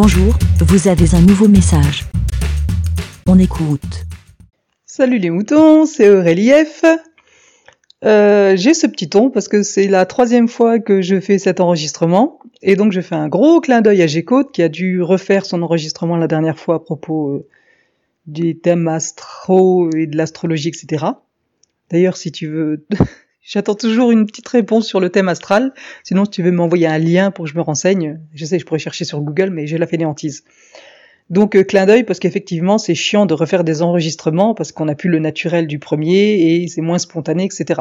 Bonjour, vous avez un nouveau message. On écoute. Salut les moutons, c'est Aurélie F. Euh, j'ai ce petit ton parce que c'est la troisième fois que je fais cet enregistrement et donc je fais un gros clin d'œil à G-Code qui a dû refaire son enregistrement la dernière fois à propos euh, des thèmes astro et de l'astrologie, etc. D'ailleurs, si tu veux, j'attends toujours une petite réponse sur le thème astral. Sinon, si tu veux m'envoyer un lien pour que je me renseigne, je sais, je pourrais chercher sur Google, mais j'ai la fainéantise. Donc, euh, clin d'œil parce qu'effectivement, c'est chiant de refaire des enregistrements parce qu'on n'a plus le naturel du premier et c'est moins spontané, etc.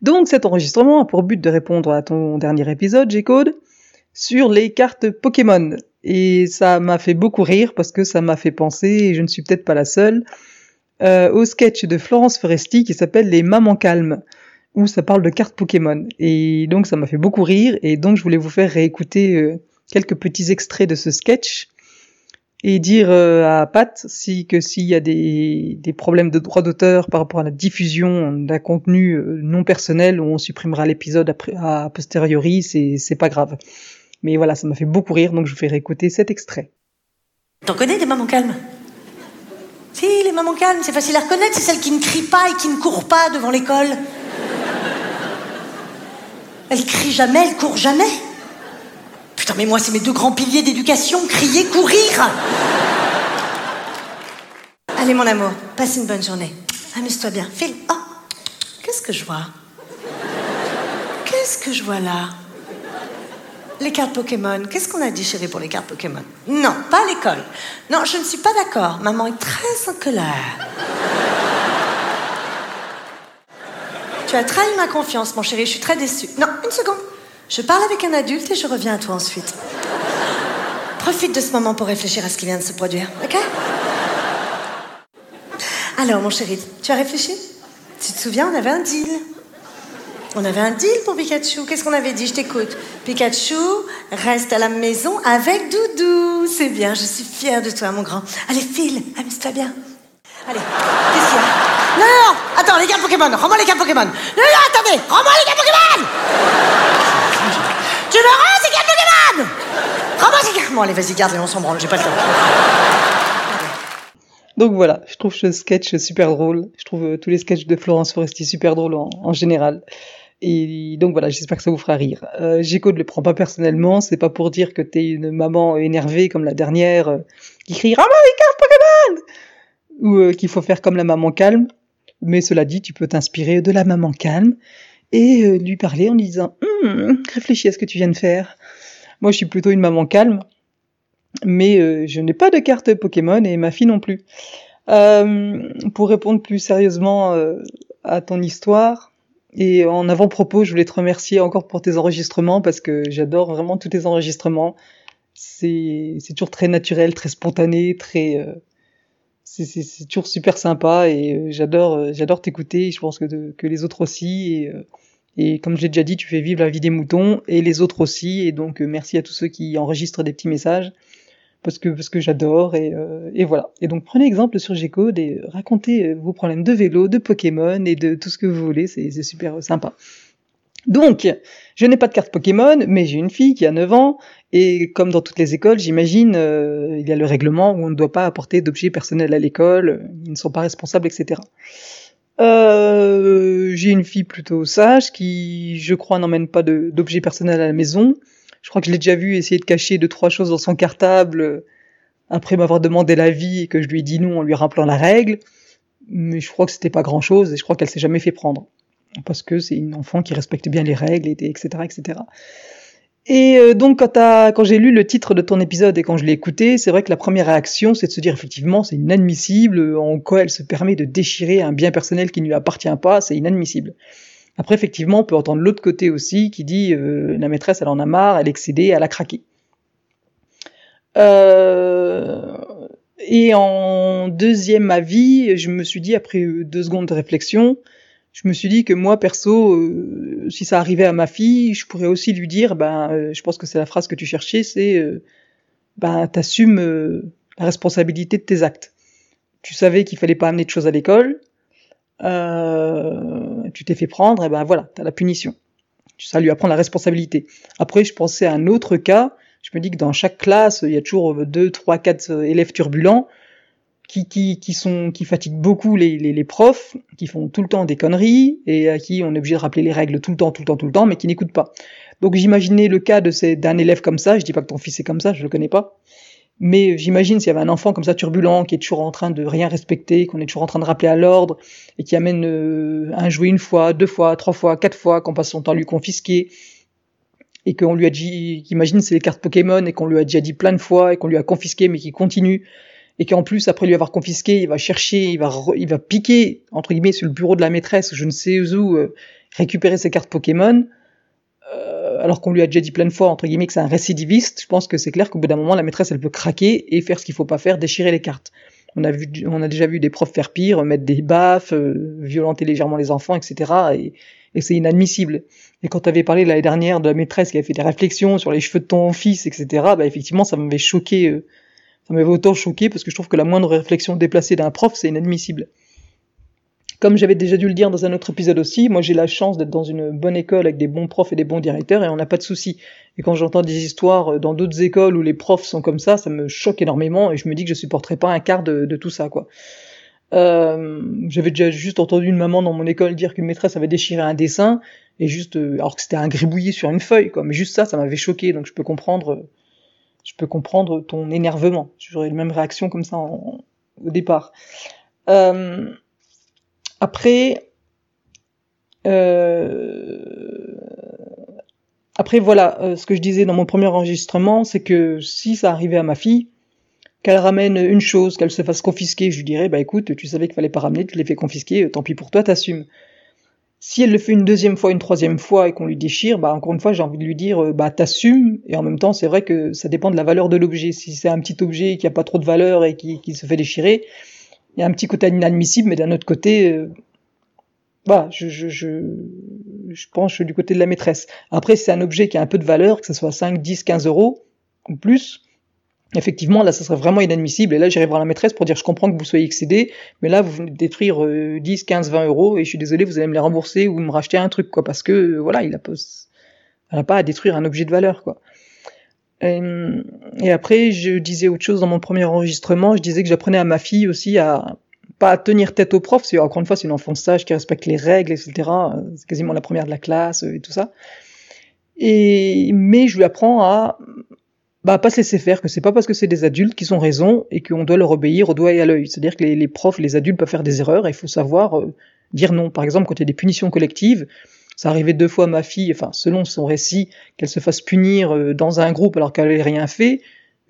Donc, cet enregistrement a pour but de répondre à ton dernier épisode, G-Code, sur les cartes Pokémon. Et ça m'a fait beaucoup rire parce que ça m'a fait penser, et je ne suis peut-être pas la seule, euh, au sketch de Florence Foresti qui s'appelle Les Mamans Calmes, où ça parle de cartes Pokémon. Et donc ça m'a fait beaucoup rire, et donc je voulais vous faire réécouter euh, quelques petits extraits de ce sketch et dire euh, à Pat si que s'il y a des, des problèmes de droit d'auteur par rapport à la diffusion d'un contenu euh, non personnel où on supprimera l'épisode a posteriori, c'est c'est pas grave. Mais voilà, ça m'a fait beaucoup rire, donc je vous fais réécouter cet extrait. T'en connais des mamans calmes? Si, les mamans calmes, c'est facile à reconnaître, c'est celles qui ne crient pas et qui ne courent pas devant l'école. Elles crient jamais, elles courent jamais. Putain, mais moi, c'est mes deux grands piliers d'éducation, crier, courir. Allez, mon amour, passe une bonne journée. Amuse-toi bien. File. Oh, qu'est-ce que je vois? Qu'est-ce que je vois là? Les cartes Pokémon. Qu'est-ce qu'on a dit, chérie, pour les cartes Pokémon? Non, pas à l'école. Non, je ne suis pas d'accord. Maman est très en colère. tu as trahi ma confiance, mon chéri. Je suis très déçue. Non, une seconde. Je parle avec un adulte et je reviens à toi ensuite. Profite de ce moment pour réfléchir à ce qui vient de se produire, ok? Alors, mon chéri, tu as réfléchi? Tu te souviens, on avait un deal. On avait un deal pour Pikachu. Qu'est-ce qu'on avait dit? Je t'écoute. Pikachu reste à la maison avec Doudou. C'est bien, je suis fière de toi, mon grand. Allez, file, amuse-toi bien. Allez, qu'est-ce qu'il y a? Non, non, non Attends, les cartes Pokémon, rends-moi les cartes Pokémon. Non, non, attendez, rends-moi les cartes Pokémon Tu me rends ces cartes Pokémon? Rends-moi ces. Bon, allez, vas-y, garde-les, on s'en branle, j'ai pas le temps. Donc voilà, je trouve ce sketch super drôle. Je trouve euh, tous les sketchs de Florence Foresti super drôles en général. Et donc voilà, j'espère que ça vous fera rire. Euh, Géco ne le prend pas personnellement, c'est pas pour dire que t'es une maman énervée comme la dernière euh, qui crie les cartes Pokémon ou euh, qu'il faut faire comme la maman calme. Mais cela dit, tu peux t'inspirer de la maman calme et euh, lui parler en lui disant hum, réfléchis à ce que tu viens de faire. Moi, je suis plutôt une maman calme, mais euh, je n'ai pas de carte Pokémon et ma fille non plus. Euh, pour répondre plus sérieusement euh, à ton histoire, et en avant-propos, je voulais te remercier encore pour tes enregistrements parce que j'adore vraiment tous tes enregistrements. C'est toujours très naturel, très spontané, très euh, c'est toujours super sympa et euh, j'adore euh, j'adore t'écouter. Je pense que de- que les autres aussi et euh, et comme je l'ai déjà dit, tu fais vivre la vie des moutons et les autres aussi. Et donc merci à tous ceux qui enregistrent des petits messages parce que parce que j'adore et, euh, et voilà. Et donc prenez exemple sur G-Code et racontez euh, vos problèmes de vélo, de Pokémon et de tout ce que vous voulez, c'est super euh, sympa. Donc, je n'ai pas de carte Pokémon, mais j'ai une fille qui a 9 ans, et comme dans toutes les écoles, j'imagine, euh, il y a le règlement où on ne doit pas apporter d'objets personnels à l'école, ils ne sont pas responsables, etc. Euh, j'ai une fille plutôt sage qui, je crois, n'emmène pas d'objets personnels à la maison. Je crois que je l'ai déjà vu essayer de cacher deux trois choses dans son cartable euh, après m'avoir demandé l'avis et que je lui ai dit non en lui rappelant la règle. Mais je crois que c'était pas grand chose et je crois qu'elle s'est jamais fait prendre parce que c'est une enfant qui respecte bien les règles et etc etc. Et euh, donc quand, quand j'ai lu le titre de ton épisode et quand je l'ai écouté, c'est vrai que la première réaction c'est de se dire effectivement c'est inadmissible, en quoi elle se permet de déchirer un bien personnel qui ne lui appartient pas, c'est inadmissible. Après effectivement on peut entendre l'autre côté aussi qui dit euh, la maîtresse elle en a marre, elle est excédée, elle a craqué. Euh, et en deuxième avis, je me suis dit après euh, deux secondes de réflexion, je me suis dit que moi perso, euh, si ça arrivait à ma fille, je pourrais aussi lui dire, ben, je pense que c'est la phrase que tu cherchais, c'est, ben, t'assumes la responsabilité de tes actes. Tu savais qu'il fallait pas amener de choses à l'école, euh, tu t'es fait prendre, et ben voilà, t'as la punition. Ça lui apprend la responsabilité. Après, je pensais à un autre cas, je me dis que dans chaque classe, il y a toujours deux, trois, quatre élèves turbulents qui, qui, qui, sont, qui fatiguent beaucoup les, les, les, profs, qui font tout le temps des conneries et à qui on est obligé de rappeler les règles tout le temps, tout le temps, tout le temps, mais qui n'écoutent pas. Donc j'imaginais le cas de d'un élève comme ça. Je dis pas que ton fils est comme ça, je le connais pas. Mais j'imagine s'il y avait un enfant comme ça turbulent, qui est toujours en train de rien respecter, qu'on est toujours en train de rappeler à l'ordre, et qui amène euh, un jouet une fois, deux fois, trois fois, quatre fois, qu'on passe son temps à lui confisquer, et qu'on lui a dit, qu'imagine c'est les cartes Pokémon, et qu'on lui a déjà dit plein de fois, et qu'on lui a confisqué, mais qui continue, et qu'en plus, après lui avoir confisqué, il va chercher, il va, il va piquer, entre guillemets, sur le bureau de la maîtresse, je ne sais où, euh, récupérer ses cartes Pokémon, alors qu'on lui a déjà dit plein de fois, entre guillemets, que c'est un récidiviste, je pense que c'est clair qu'au bout d'un moment, la maîtresse, elle peut craquer et faire ce qu'il faut pas faire, déchirer les cartes. On a, vu, on a déjà vu des profs faire pire, mettre des baffes, euh, violenter légèrement les enfants, etc. Et, et c'est inadmissible. Et quand tu avais parlé l'année dernière de la maîtresse qui avait fait des réflexions sur les cheveux de ton fils, etc., bah effectivement, ça m'avait choqué ça m'avait autant choqué parce que je trouve que la moindre réflexion déplacée d'un prof, c'est inadmissible. Comme j'avais déjà dû le dire dans un autre épisode aussi, moi j'ai la chance d'être dans une bonne école avec des bons profs et des bons directeurs et on n'a pas de soucis. Et quand j'entends des histoires dans d'autres écoles où les profs sont comme ça, ça me choque énormément et je me dis que je supporterai pas un quart de, tout ça, quoi. Euh, j'avais déjà juste entendu une maman dans mon école dire qu'une maîtresse avait déchiré un dessin et juste euh, alors que c'était un gribouillis sur une feuille quoi mais juste ça ça m'avait choqué donc je peux comprendre je peux comprendre ton énervement. J'aurais la même réaction comme ça au départ. Euh, après, euh, après voilà, euh, ce que je disais dans mon premier enregistrement, c'est que si ça arrivait à ma fille, qu'elle ramène une chose, qu'elle se fasse confisquer, je lui dirais, bah écoute, tu savais qu'il fallait pas ramener, tu l'as fait confisquer, tant pis pour toi, t'assumes. Si elle le fait une deuxième fois, une troisième fois et qu'on lui déchire, bah encore une fois, j'ai envie de lui dire, euh, bah t'assumes. Et en même temps, c'est vrai que ça dépend de la valeur de l'objet. Si c'est un petit objet qui a pas trop de valeur et qui se fait déchirer, il y a un petit côté inadmissible, mais d'un autre côté, euh, bah, je, je, je, je penche du côté de la maîtresse. Après, c'est un objet qui a un peu de valeur, que ce soit 5, 10, 15 euros ou plus, effectivement, là, ça serait vraiment inadmissible. Et là, j'irai voir la maîtresse pour dire, je comprends que vous soyez excédé, mais là, vous venez de détruire 10, 15, 20 euros, et je suis désolé, vous allez me les rembourser ou me racheter un truc, quoi, parce que, euh, voilà, il a pas, elle n'a pas à détruire un objet de valeur, quoi. Et, après, je disais autre chose dans mon premier enregistrement, je disais que j'apprenais à ma fille aussi à pas tenir tête au prof, c'est encore une fois, c'est une enfant sage qui respecte les règles, etc. C'est quasiment la première de la classe et tout ça. Et, mais je lui apprends à bah pas se laisser faire, que c'est pas parce que c'est des adultes qui ont raison et qu'on doit leur obéir au doigt et à l'œil. C'est-à-dire que les, profs, les adultes peuvent faire des erreurs et il faut savoir euh, dire non. Par exemple, quand il y a des punitions collectives, ça arrivait deux fois à ma fille, enfin selon son récit, qu'elle se fasse punir euh, dans un groupe alors qu'elle n'avait rien fait.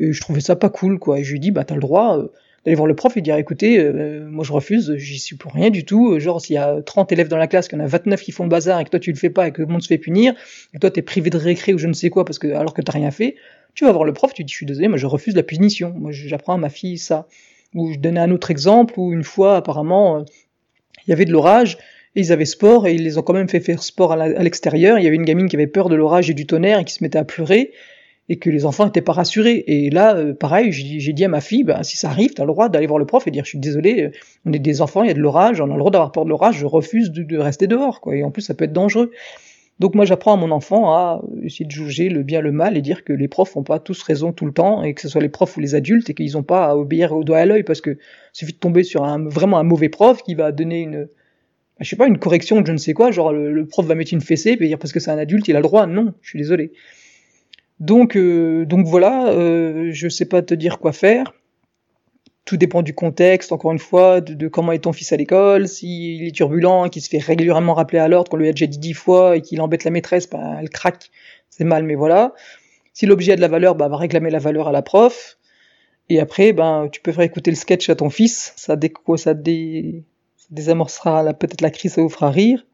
Et je trouvais ça pas cool, quoi. Et je lui dis, bah t'as le droit euh, d'aller voir le prof et dire, écoutez, moi je refuse, j'y suis pour rien du tout. Genre s'il y a 30 élèves dans la classe, qu'il y en a 29 qui font le bazar et que toi tu le fais pas et que le monde se fait punir, et toi t'es privé de récré ou je ne sais quoi parce que alors que t'as rien fait, tu vas voir le prof, tu dis je suis désolé, moi je refuse la punition, moi j'apprends à ma fille ça. Ou je donnais un autre exemple où une fois apparemment euh, il y avait de l'orage et ils avaient sport et ils les ont quand même fait faire sport à l'extérieur. Il y avait une gamine qui avait peur de l'orage et du tonnerre et qui se mettait à pleurer et que les enfants n'étaient pas rassurés. Et là, euh, pareil, j'ai dit à ma fille, ben, si ça arrive, tu as le droit d'aller voir le prof et dire, je suis désolé, euh, on est des enfants, il y a de l'orage, on a le droit d'avoir peur de l'orage, je refuse de, rester dehors. Quoi. Et en plus, ça peut être dangereux. Donc moi j'apprends à mon enfant à essayer de juger le bien le mal et dire que les profs n'ont pas tous raison tout le temps et que ce soit les profs ou les adultes et qu'ils n'ont pas à obéir au doigt à l'œil parce que suffit de tomber sur un vraiment un mauvais prof qui va donner une je sais pas une correction de je ne sais quoi genre le, prof va mettre une fessée et dire parce que c'est un adulte il a le droit. Non je suis désolé. Donc euh, donc voilà euh, je sais pas te dire quoi faire. Tout dépend du contexte, encore une fois, de, comment est ton fils à l'école, s'il est turbulent, qu'il se fait régulièrement rappeler à l'ordre, qu'on lui a déjà dit dix fois et qu'il embête la maîtresse, bah, elle craque, c'est mal, mais voilà. Si l'objet a de la valeur, bah, va réclamer la valeur à la prof. Et après, ben, tu peux faire écouter le sketch à ton fils, ça, déco, ça, dé, désamorcera peut-être la crise, ça vous fera rire.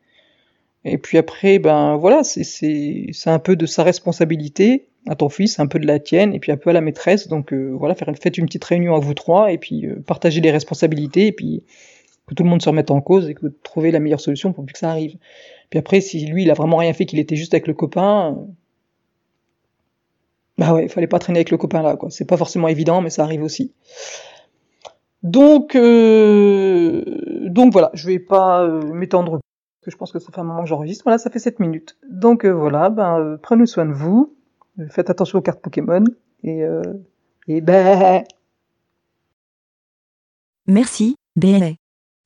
Et puis après, ben voilà, c'est un peu de sa responsabilité à ton fils, un peu de la tienne, et puis un peu à la maîtresse. Donc euh, voilà, faire, faites une petite réunion à vous trois, et puis euh, partagez les responsabilités, et puis que tout le monde se remette en cause, et que vous trouvez la meilleure solution pour que ça arrive. Puis après, si lui, il a vraiment rien fait, qu'il était juste avec le copain, bah ouais, il fallait pas traîner avec le copain là, quoi. C'est pas forcément évident, mais ça arrive aussi. Donc, euh, donc voilà, je vais pas euh, m'étendre, que je pense que ça fait un moment que j'enregistre. Voilà, ça fait 7 minutes. Donc euh, voilà, ben, euh, prenez soin de vous, faites attention aux cartes Pokémon, et, euh, et ben... Merci, BLA.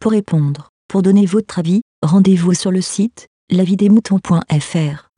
Pour répondre, pour donner votre avis, rendez-vous sur le site lavidemouton.fr.